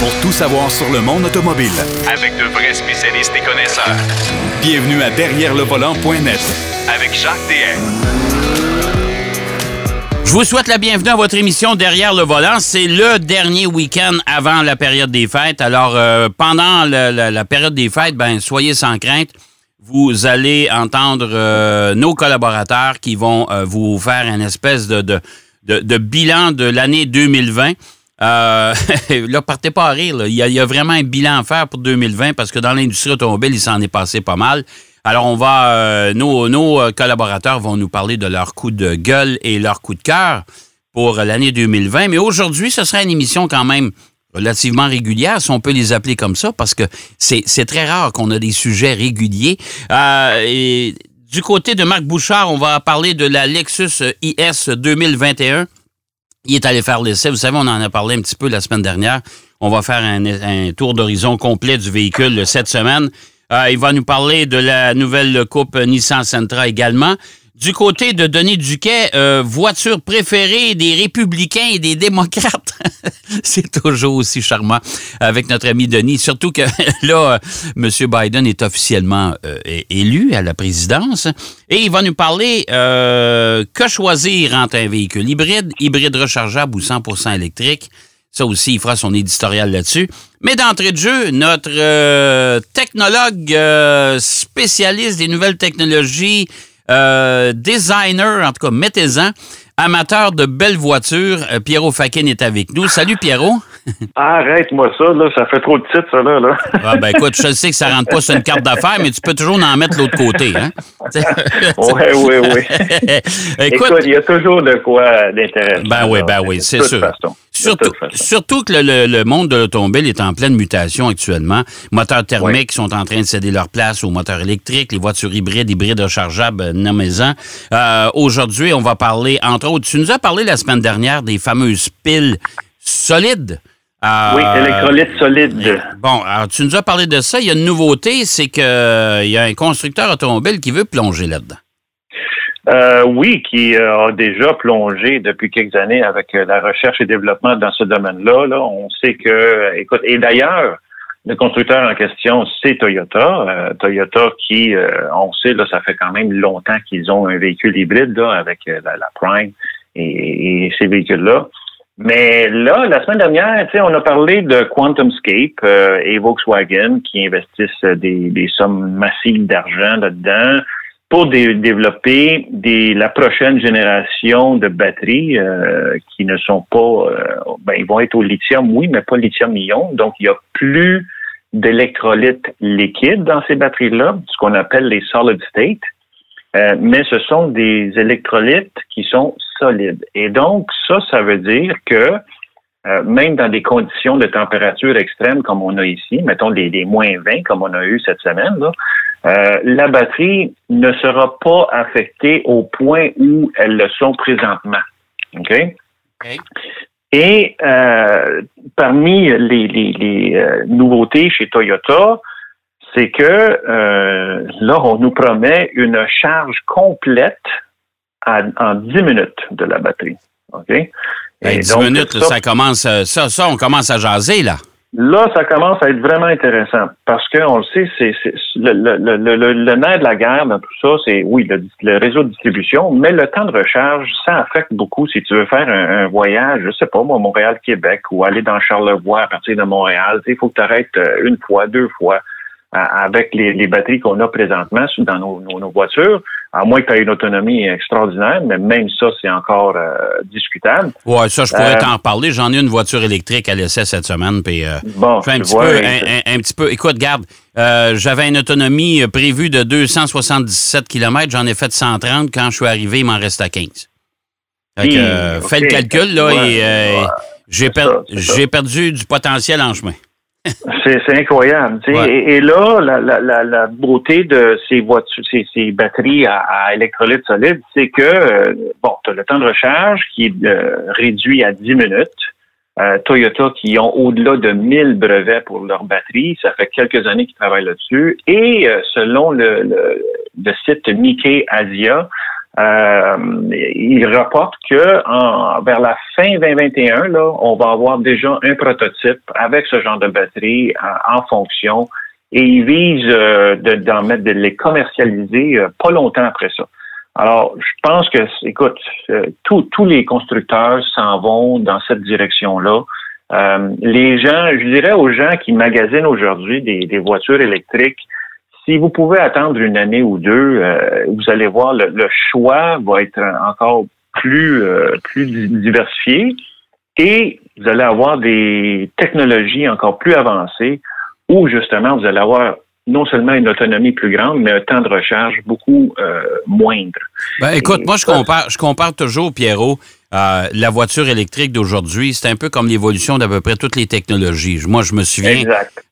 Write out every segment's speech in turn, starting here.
pour tout savoir sur le monde automobile. Avec de vrais spécialistes et connaisseurs. Bienvenue à Derrière le volant.net Avec Jacques DM. Je vous souhaite la bienvenue à votre émission Derrière le volant. C'est le dernier week-end avant la période des fêtes. Alors, euh, pendant la, la- la période des fêtes, ben, soyez sans crainte. Vous allez entendre euh, nos collaborateurs qui vont euh, vous faire une espèce de, de, de- de bilan de l'année 2020. Euh, là, partez pas à rire. Il, y a, vraiment un bilan à faire pour 2020 parce que dans l'industrie automobile, il s'en est passé pas mal. Alors, on va, euh, nos, euh, collaborateurs vont nous parler de leur coup de gueule et leur coup de cœur pour l'année 2020. Mais aujourd'hui, ce sera une émission quand même relativement régulière, si on peut les appeler comme ça, parce que c'est c'est très rare qu'on a des sujets réguliers. Euh, et du côté de Marc Bouchard, on va parler de la Lexus IS 2021. Il est allé faire l'essai. Vous savez, on en a parlé un petit peu la semaine dernière. On va faire un, tour d'horizon complet du véhicule cette semaine. Euh, il va nous parler de la nouvelle coupe Nissan Sentra également. Du côté de Denis Duquet, euh, voiture préférée des républicains et des démocrates. C'est toujours aussi charmant avec notre ami Denis. Surtout que là, M. Biden est officiellement euh, élu à la présidence. Et il va nous parler euh, que choisir entre un véhicule hybride, hybride rechargeable ou 100% électrique. Ça aussi, il fera son éditorial là-dessus. Mais d'entrée de jeu, notre euh, technologue euh, spécialiste des nouvelles technologies, euh, designer, en tout cas, mettez-en, amateur de belles voitures, euh, Pierrot Fakin est avec nous. Salut Pierrot. Arrête-moi ça, là. Ça fait trop de titres, ça, là. là. Ah, ben écoute, je sais que ça rentre pas sur une carte d'affaires, mais tu peux toujours en mettre de l'autre côté. Hein? Oui, oui, oui. écoute, il y a toujours de quoi d'intéressant. Ben oui, ben oui, c'est sûr. façon. Surtout, que le, le- le monde de l'automobile est en pleine mutation actuellement. Moteurs thermiques sont en train de céder leur place aux moteurs électriques, les voitures hybrides, hybrides rechargeables, euh, nommez-en. Euh, Aujourd'hui, on va parler, entre autres, tu nous as parlé la semaine dernière des fameuses piles solides. Euh, Oui, électrolyte solide. Bon, alors tu nous as parlé de ça. Il y a une nouveauté, c'est qu'il y a un constructeur automobile qui veut plonger là-dedans. Euh, oui, qui euh, a déjà plongé depuis quelques années avec euh, la recherche et développement dans ce domaine-là. Là, on sait que, écoute, et d'ailleurs, le constructeur en question, c'est Toyota. Euh, Toyota qui, euh, on sait, là, ça fait quand même longtemps qu'ils ont un véhicule hybride là, avec euh, la, Prime et, ces véhicules-là. Mais là, la semaine dernière, on a parlé de QuantumScape et Volkswagen qui investissent des, sommes massives d'argent là-dedans pour dé- développer des, la prochaine génération de batteries qui ne sont pas, ben, ils vont être au lithium, oui, mais pas lithium-ion. Donc, il y a plus d'électrolytes liquides dans ces batteries-là, ce qu'on appelle les solid state. Euh, mais ce sont des électrolytes qui sont solides. Et donc, ça, ça veut dire que euh, même dans des conditions de température extrême comme on a ici, mettons les moins 20 comme on a eu cette semaine, euh, la batterie ne sera pas affectée au point où elles le sont présentement. OK? OK. Et euh, parmi les, les- les, euh, nouveautés chez Toyota, c'est que euh, là, on nous promet une charge complète à- en 10 minutes de la batterie. OK? Ben, Et 10 donc, minutes, là, ça commence, ça, ça, on commence à jaser, là. Là, ça commence à être vraiment intéressant parce qu'on le sait, c'est le, le, le, le, nerf de la guerre tout ça, c'est oui, le, réseau de distribution, mais le temps de recharge, ça affecte beaucoup si tu veux faire un, un voyage, je sais pas, moi, Montréal-Québec ou aller dans Charlevoix à partir de Montréal. Il faut que tu arrêtes une fois, deux fois avec les, les batteries qu'on a présentement dans nos, nos voitures, à moins que tu aies une autonomie extraordinaire, mais même ça, c'est encore euh, discutable. Ouais, ça, je pourrais Euh, t'en reparler. J'en ai une voiture électrique à l'essai cette semaine, puis euh, Bon, je fais un petit, vois, peu, un, un- un petit peu. Écoute, garde, euh, j'avais une autonomie euh, prévue de 277 km. J'en ai fait 130. Quand je suis arrivé, il m'en reste à 15. Fait que, euh, fais le calcul, là, Ouais, et euh, ouais, per- j'ai perdu du potentiel en chemin. C'est c'est incroyable. Ouais. Et, et là, la, la, la, la beauté de ces voitures, ces, ces batteries à, à électrolyte solide, c'est que euh, bon, tu as le temps de recharge qui est euh, réduit à 10 minutes. Euh, Toyota qui ont au-delà de 1000 brevets pour leur batterie. Ça fait quelques années qu'ils travaillent là-dessus. Et euh, selon le, le, le site Nikkei Asia, euh, il rapporte que en, vers la fin 2021, là, on va avoir déjà un prototype avec ce genre de batterie en, fonction et il vise euh, d'en mettre, de les commercialiser euh, pas longtemps après ça. Alors, je pense que, écoute, tous les constructeurs s'en vont dans cette direction-là. les gens, je dirais aux gens qui magasinent aujourd'hui des, des voitures électriques, si vous pouvez attendre une année ou deux, euh, vous allez voir le, choix va être encore plus euh, plus diversifié et vous allez avoir des technologies encore plus avancées où justement vous allez avoir non seulement une autonomie plus grande, mais un temps de recharge beaucoup euh, moindre. Ben, écoute, moi, je compare, je compare toujours, Pierrot, euh, la voiture électrique d'aujourd'hui, c'est un peu comme l'évolution d'à peu près toutes les technologies. Moi, je me souviens,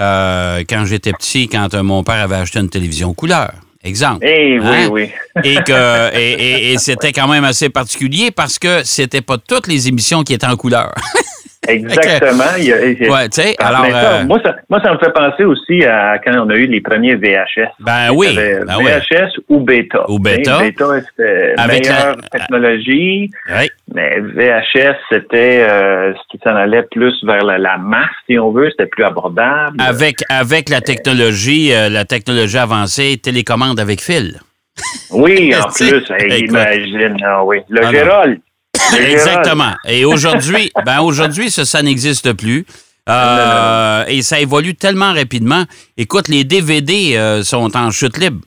euh, quand j'étais petit, quand mon père avait acheté une télévision couleur. Exemple. Eh oui, hein? oui. et que et c'était quand même assez particulier parce que c'était pas toutes les émissions qui étaient en couleur. Exactement. Ouais, tu sais, alors. Euh, moi, ça, moi, ça me fait penser aussi à quand on a eu les premiers VHS. Ben oui. Ben VHS ou Beta. Ou Beta. Beta, c'était meilleure technologie. Oui. Mais VHS, c'était euh, ce qui s'en allait plus vers la, masse, si on veut. C'était plus abordable. Avec, avec la technologie, euh, la technologie avancée, télécommande avec fil. Oui, en plus, imagine, ah oui. Le ah Gérald, Exactement. Et aujourd'hui, ben aujourd'hui, ça, ça n'existe plus. Euh, et ça évolue tellement rapidement. Écoute, les DVD euh, sont en chute libre.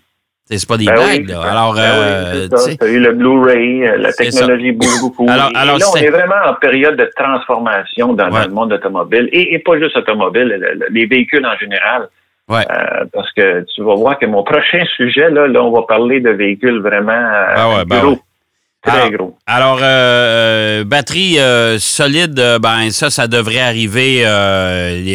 C'est pas des ben blagues. là. Alors, ben euh, tu as eu le Blu-ray, la technologie bouge beaucoup. Alors, et, là, on est vraiment en période de transformation dans, le monde automobile et, pas juste automobile, les véhicules en général. Ouais. parce que tu vas voir que mon prochain sujet, là, là on va parler de véhicules vraiment ah ouais, ben alors, gros. Alors, euh, euh, batterie euh, solide, ben ça, ça devrait arriver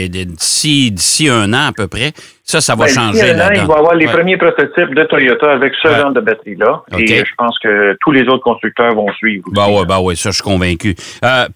d'ici d'ici un an à peu près. Ça, ça va ben, changer. Un an, il va y avoir les premiers prototypes de Toyota avec ce genre de batterie-là. Et je pense que tous les autres constructeurs vont suivre. Bah ouais, bah ouais, ça, je suis convaincu.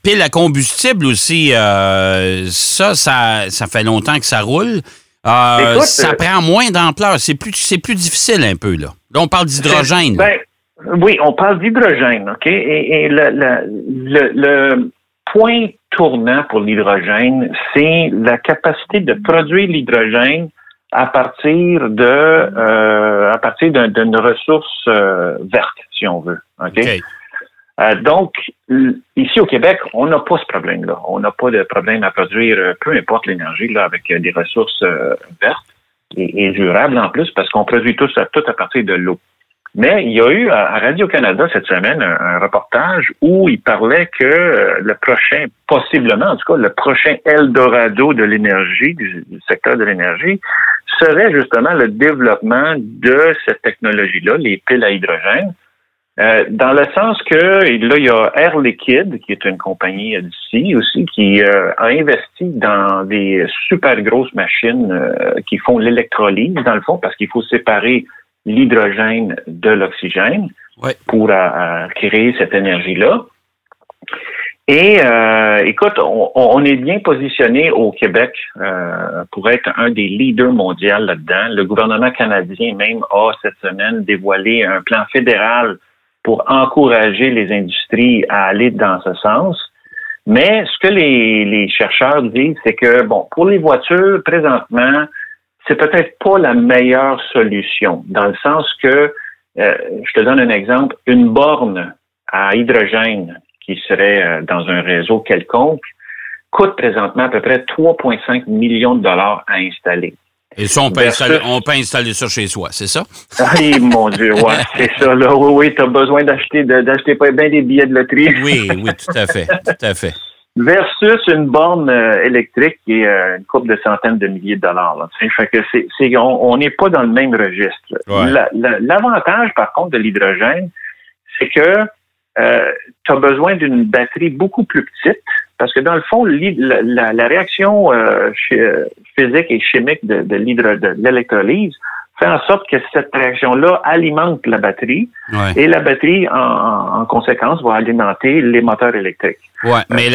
pile à combustible aussi, ça, ça, ça fait longtemps que ça roule. ça prend moins d'ampleur. C'est plus, c'est plus difficile un peu, là. Là, on parle d'hydrogène. Ben, oui, on parle d'hydrogène, OK? Et, le, point tournant pour l'hydrogène, c'est la capacité de produire l'hydrogène à partir de euh, à partir d'une ressource euh, verte, si on veut. OK? Euh, donc, ici au Québec, on n'a pas ce problème-là. On n'a pas de problème à produire, peu importe l'énergie, là, avec des ressources vertes et, durables en plus, parce qu'on produit tout, ça, tout à partir de l'eau. Mais il y a eu à Radio-Canada cette semaine un, reportage où il parlait que euh, le prochain, possiblement en tout cas, le prochain Eldorado de l'énergie, du, secteur de l'énergie, serait justement le développement de cette technologie-là, les piles à hydrogène. Euh, dans le sens que là, il y a Air Liquide, qui est une compagnie d'ici aussi, qui euh, a investi dans des super grosses machines qui font l'électrolyse, dans le fond, parce qu'il faut séparer l'hydrogène de l'oxygène pour euh, euh, créer cette énergie-là. Et euh, écoute, on, est bien positionné au Québec pour être un des leaders mondiaux là-dedans. Le gouvernement canadien même a cette semaine dévoilé un plan fédéral pour encourager les industries à aller dans ce sens. Mais ce que les, les chercheurs disent, c'est que bon, pour les voitures, présentement, c'est peut-être pas la meilleure solution, dans le sens que, euh, je te donne un exemple, une borne à hydrogène qui serait euh, dans un réseau quelconque coûte présentement à peu près 3,5 millions de dollars à installer. Et ça, on peut, installer, on peut installer ça chez soi, c'est ça? Oui, mon Dieu, ouais, c'est ça. Là. Oui, oui, tu as besoin d'acheter d'acheter pas bien des billets de loterie. Oui, oui, tout à fait, tout à fait versus une borne euh, électrique qui est euh, une coupe de centaines de milliers de dollars. Là, fait que c'est, on n'est pas dans le même registre. l'avantage, par contre, de l'hydrogène, c'est que euh, tu as besoin d'une batterie beaucoup plus petite parce que dans le fond, la, réaction physique et chimique de, de l'électrolyse fait en sorte que cette réaction-là alimente la batterie et la batterie, en, conséquence, va alimenter les moteurs électriques. Oui, mais,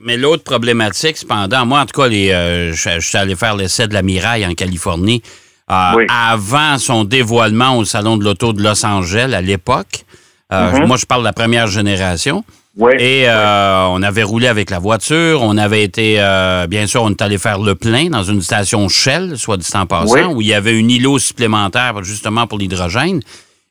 mais, l'autre problématique, cependant, moi, en tout cas, les, euh, je, suis allé faire l'essai de la Miraille en Californie. euh, Oui. avant son dévoilement au Salon de l'Auto de Los Angeles à l'époque. Euh, Mhm. Moi, je parle de la première génération. Oui. Et euh, on avait roulé avec la voiture. On avait été, euh, bien sûr, on est allé faire le plein dans une station Shell, soit dit en passant, Oui. où il y avait une îlot supplémentaire justement pour l'hydrogène.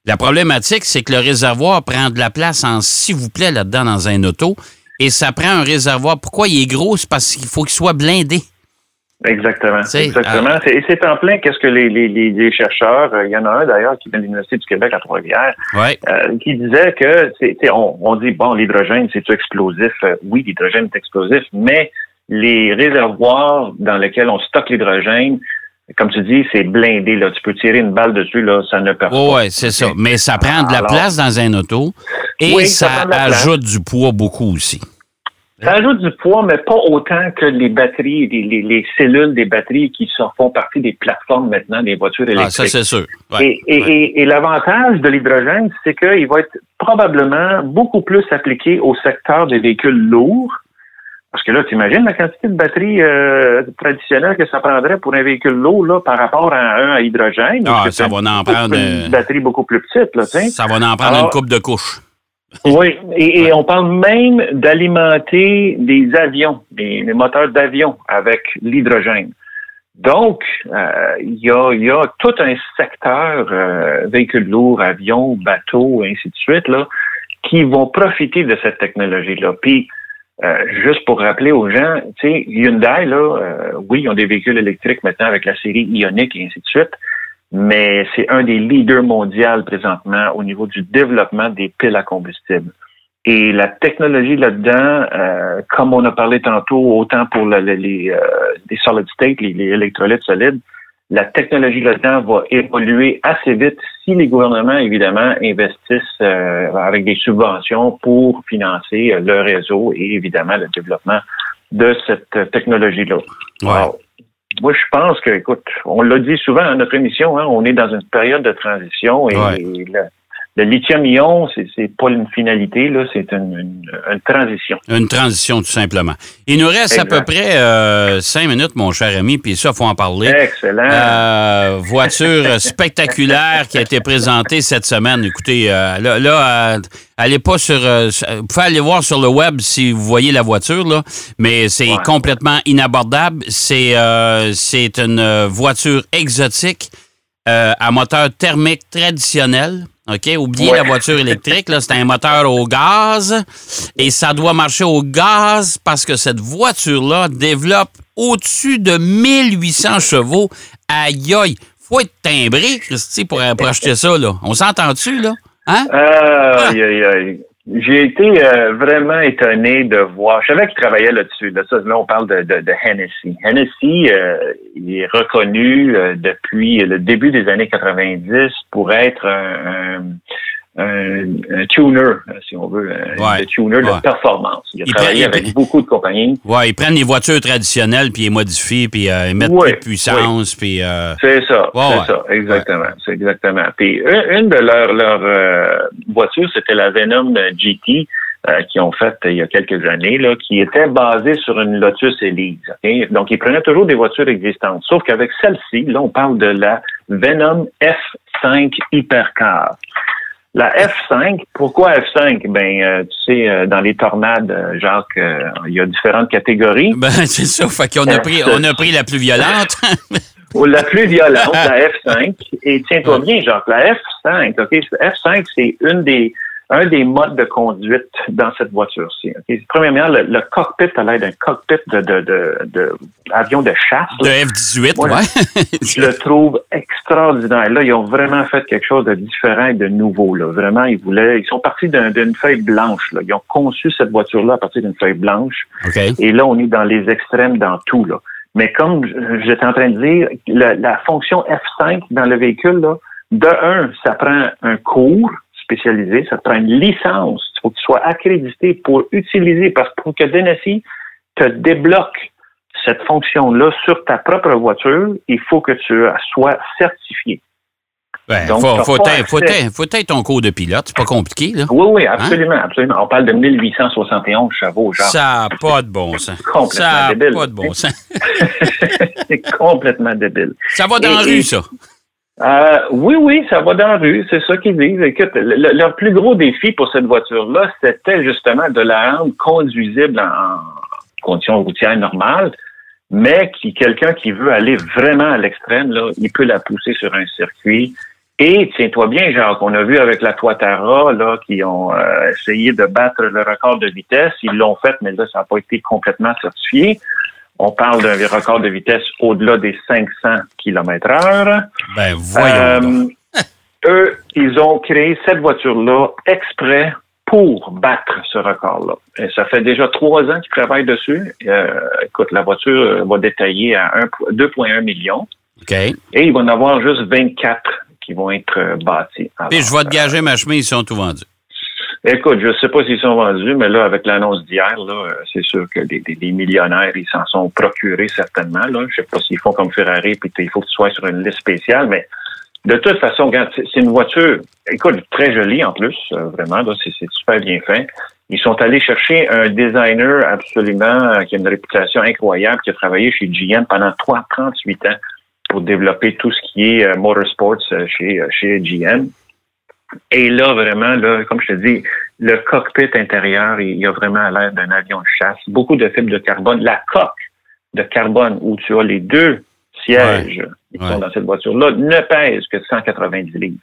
La problématique, c'est que le réservoir prend de la place en s'il vous plaît là-dedans dans un auto. Et ça prend un réservoir. Pourquoi il est gros? C'est parce qu'il faut qu'il soit blindé. Exactement. Exactement. C'est- Et c'est en plein qu'est-ce que les, les, les, les chercheurs, euh, il y en a un d'ailleurs qui vient de l'Université du Québec à Trois-Rivières, Oui. euh, qui disait que c'est, on, on dit bon l'hydrogène c'est explosif? Euh, oui, l'hydrogène est explosif, mais les réservoirs dans lesquels on stocke l'hydrogène, comme tu dis, c'est blindé là. Tu peux tirer une balle dessus là, ça ne perd Oui, pas. ouais, c'est ça. Mais ça prend de la Alors- place dans un auto et Oui, ça ajoute du poids beaucoup aussi. Ça ajoute du poids, mais pas autant que les batteries, les, les, les cellules des batteries qui sont, font partie des plateformes maintenant des voitures Ah, électriques. ça, c'est sûr. Ouais, Et, et, ouais. et, et l'avantage de l'hydrogène, c'est qu'il va être probablement beaucoup plus appliqué au secteur des véhicules lourds. Parce que là, tu imagines la quantité de batterie euh, traditionnelle que ça prendrait pour un véhicule lourd là, par rapport à un à hydrogène. Ah, que ça va en prendre, Une euh, batterie beaucoup plus petite, là. Ça va en prendre Alors- une coupe de couches. Oui, et, et on parle même d'alimenter des avions, des, des moteurs d'avions avec l'hydrogène. Donc, euh, il y, a, y a tout un secteur, euh, véhicules lourds, avions, bateaux, et ainsi de suite, là, qui vont profiter de cette technologie-là. Puis, euh, juste pour rappeler aux gens, tu sais, Hyundai, là, euh, oui, ils ont des véhicules électriques maintenant avec la série Ioniq et ainsi de suite, mais c'est un des leaders mondiaux présentement au niveau du développement des piles à combustible. Et la technologie là-dedans, euh, comme on a parlé tantôt, autant pour le- le- les, euh, les solid state, les, les électrolytes solides, la technologie là-dedans va évoluer assez vite si les gouvernements, évidemment, investissent euh, avec des subventions pour financer le réseau et évidemment le développement de cette technologie-là. Ouais. Moi, je pense que, écoute, on l'a dit souvent à notre émission, hein, on est dans une période de transition et Ouais. Le lithium-ion, c'est, c'est pas une finalité, là, c'est une, une- une transition. Une transition, tout simplement. Il nous reste à peu près euh, cinq minutes, mon cher ami, puis ça, faut en parler. Excellent. Euh, voiture spectaculaire qui a été présentée cette semaine. Écoutez, euh, là, là, allez pas sur. euh, vous pouvez aller voir sur le web si vous voyez la voiture, là, mais c'est Ouais. complètement inabordable. C'est euh, c'est une voiture exotique euh, à moteur thermique traditionnel. OK? Oubliez Ouais. la voiture électrique, là. C'est un moteur au gaz. Et ça doit marcher au gaz parce que cette voiture-là développe au-dessus de 1800 chevaux. Aïe aïe! Faut être timbré, Christy, pour, pour acheter ça, là. On s'entend-tu, là? Hein? Aïe, aïe, aïe. J'ai été euh, vraiment étonné de voir. Je savais qu'il travaillait là-dessus. Là, ça, là, on parle de, de, de Hennessy. Hennessy, euh, il est reconnu euh, depuis le début des années 90 pour être un, un, un- un tuner, euh, si on veut, un Ouais. un tuner Ouais. de performance. Il a Il travaillé avec beaucoup de compagnies. Ouais, ils prennent les voitures traditionnelles, puis ils modifient, puis euh, ils mettent Ouais, plus de puissance, puis... euh, C'est ça, c'est ça, exactement, c'est exactement. Puis une, une de leurs leurs, euh, voitures, c'était la Venom GT euh, qu'ils ont faite il y a quelques années, là, qui était basée sur une Lotus Elise. Donc ils prenaient toujours des voitures existantes, sauf qu'avec celle-ci, là, on parle de la Venom F5 Hypercar. La F5, pourquoi F5? Ben, euh, tu sais, euh, dans les tornades, euh, Jacques, euh, il y a différentes catégories. Ben, c'est ça. Fait qu'on a pris, on a pris la plus violente. La plus violente, la F5. Et tiens-toi bien, Jacques, la F5, OK? F5, c'est une des, un des modes de conduite dans cette voiture-ci. Premièrement, le, le cockpit a l'air d'un cockpit de, de, de, de avion de chasse. de là. F-18, Voilà. ouais. Je le trouve extraordinaire. Là, ils ont vraiment fait quelque chose de différent et de nouveau. Là. Vraiment, ils voulaient. Ils sont partis d'un- d'une feuille blanche. Là. Ils ont conçu cette voiture-là à partir d'une feuille blanche. OK. Et là, on est dans les extrêmes dans tout. Là. Mais comme j'étais en train de dire, la, la fonction F5 dans le véhicule, là, de un, ça prend un cours spécialisé, ça te prend une licence. Il faut que tu sois accrédité pour utiliser, parce que pour que Denesi te débloque cette fonction-là sur ta propre voiture, il faut que tu sois certifié. Ben, Donc, faut, faut, être- faut, être- faut être ton cours de pilote. C'est pas compliqué, là. Oui, oui, absolument, absolument. On parle de 1871 chevaux, genre. Ça n'a pas de bon sens. Complètement Ça n'a débile. pas de bon sens. C'est complètement débile. Ça va dans la rue, et- ça. Euh, oui, oui, ça va dans la rue, c'est ça qu'ils disent. Écoute, le- leur plus gros défi pour cette voiture-là, c'était justement de la rendre conduisible en conditions routières normales, mais qui quelqu'un qui veut aller vraiment à l'extrême, là, il peut la pousser sur un circuit. Et tiens-toi bien, Jacques, on a vu avec la Toitara, là, qui ont euh, essayé de battre le record de vitesse. Ils l'ont fait, mais là, ça n'a pas été complètement certifié. On parle d'un record de vitesse au-delà des 500 km heure. Ben, voyons donc. Euh, eux, ils ont créé cette voiture-là exprès pour battre ce record-là. Et ça fait déjà trois ans qu'ils travaillent dessus. Euh, écoute, la voiture va détailler à 1 2,1 millions. OK. Et il va en avoir juste 24 qui vont être euh, bâtis. Puis je vais te gager ma chemise, ils sont tout vendus. Écoute, je ne sais pas s'ils sont vendus, mais là, avec l'annonce d'hier, là, euh, c'est sûr que des, des- des millionnaires, ils s'en sont procurés certainement. Là. Je sais pas s'ils font comme Ferrari, puis il faut que tu sois sur une liste spéciale, mais de toute façon, c'est une voiture, écoute, très jolie en plus, euh, vraiment, là, c'est c'est super bien fait. Ils sont allés chercher un designer absolument euh, qui a une réputation incroyable, qui a travaillé chez GM pendant 3, 38 ans pour développer tout ce qui est motorsports chez, chez GM. Et là, vraiment, là, comme je te dis, le cockpit intérieur, il y a vraiment l'air d'un avion de chasse. Beaucoup de fibres de carbone. La coque de carbone où tu as les deux sièges qui Ouais. sont dans cette voiture-là ne pèse que 190 livres.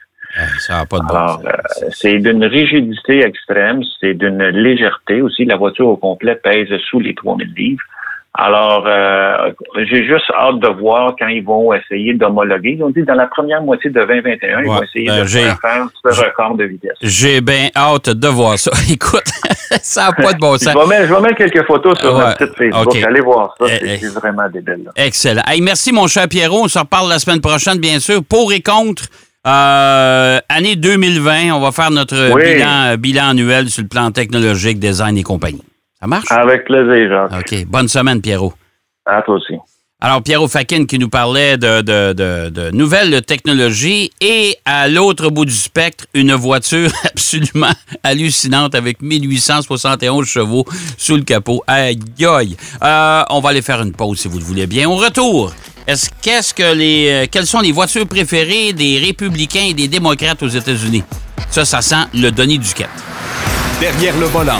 Ça n'a pas de Alors, euh, c'est d'une rigidité extrême, c'est d'une légèreté aussi. La voiture au complet pèse sous les 3000 livres. Alors, euh, j'ai juste hâte de voir quand ils vont essayer d'homologuer. Ils ont dit dans la première moitié de 2021, ils vont essayer ben, de faire ce record de vitesse. J'ai bien hâte de voir ça. Écoute, ça n'a pas de bon Je sens. vais, mettre, je vais mettre quelques photos sur Ouais, notre site Facebook. ok. Allez voir ça, Eh, c'est eh. vraiment débile. là. Excellent. Hey, merci, mon cher Pierrot. On se reparle la semaine prochaine, bien sûr. Pour et contre, euh, année 2020, on va faire notre Oui. bilan, bilan annuel sur le plan technologique, design et compagnie. Ça marche? Avec plaisir, Jacques. OK. Bonne semaine, Pierrot. À toi aussi. Alors, Pierrot Fakin qui nous parlait de, de- de- de nouvelles technologies et à l'autre bout du spectre, une voiture absolument hallucinante avec 1871 chevaux sous le capot. Aïe, aïe. Euh, on va aller faire une pause si vous le voulez bien. Au retour, est-ce, qu'est-ce que les, euh, quelles sont les voitures préférées des républicains et des démocrates aux États-Unis? Ça, ça sent le Denis Duquette. Derrière le volant.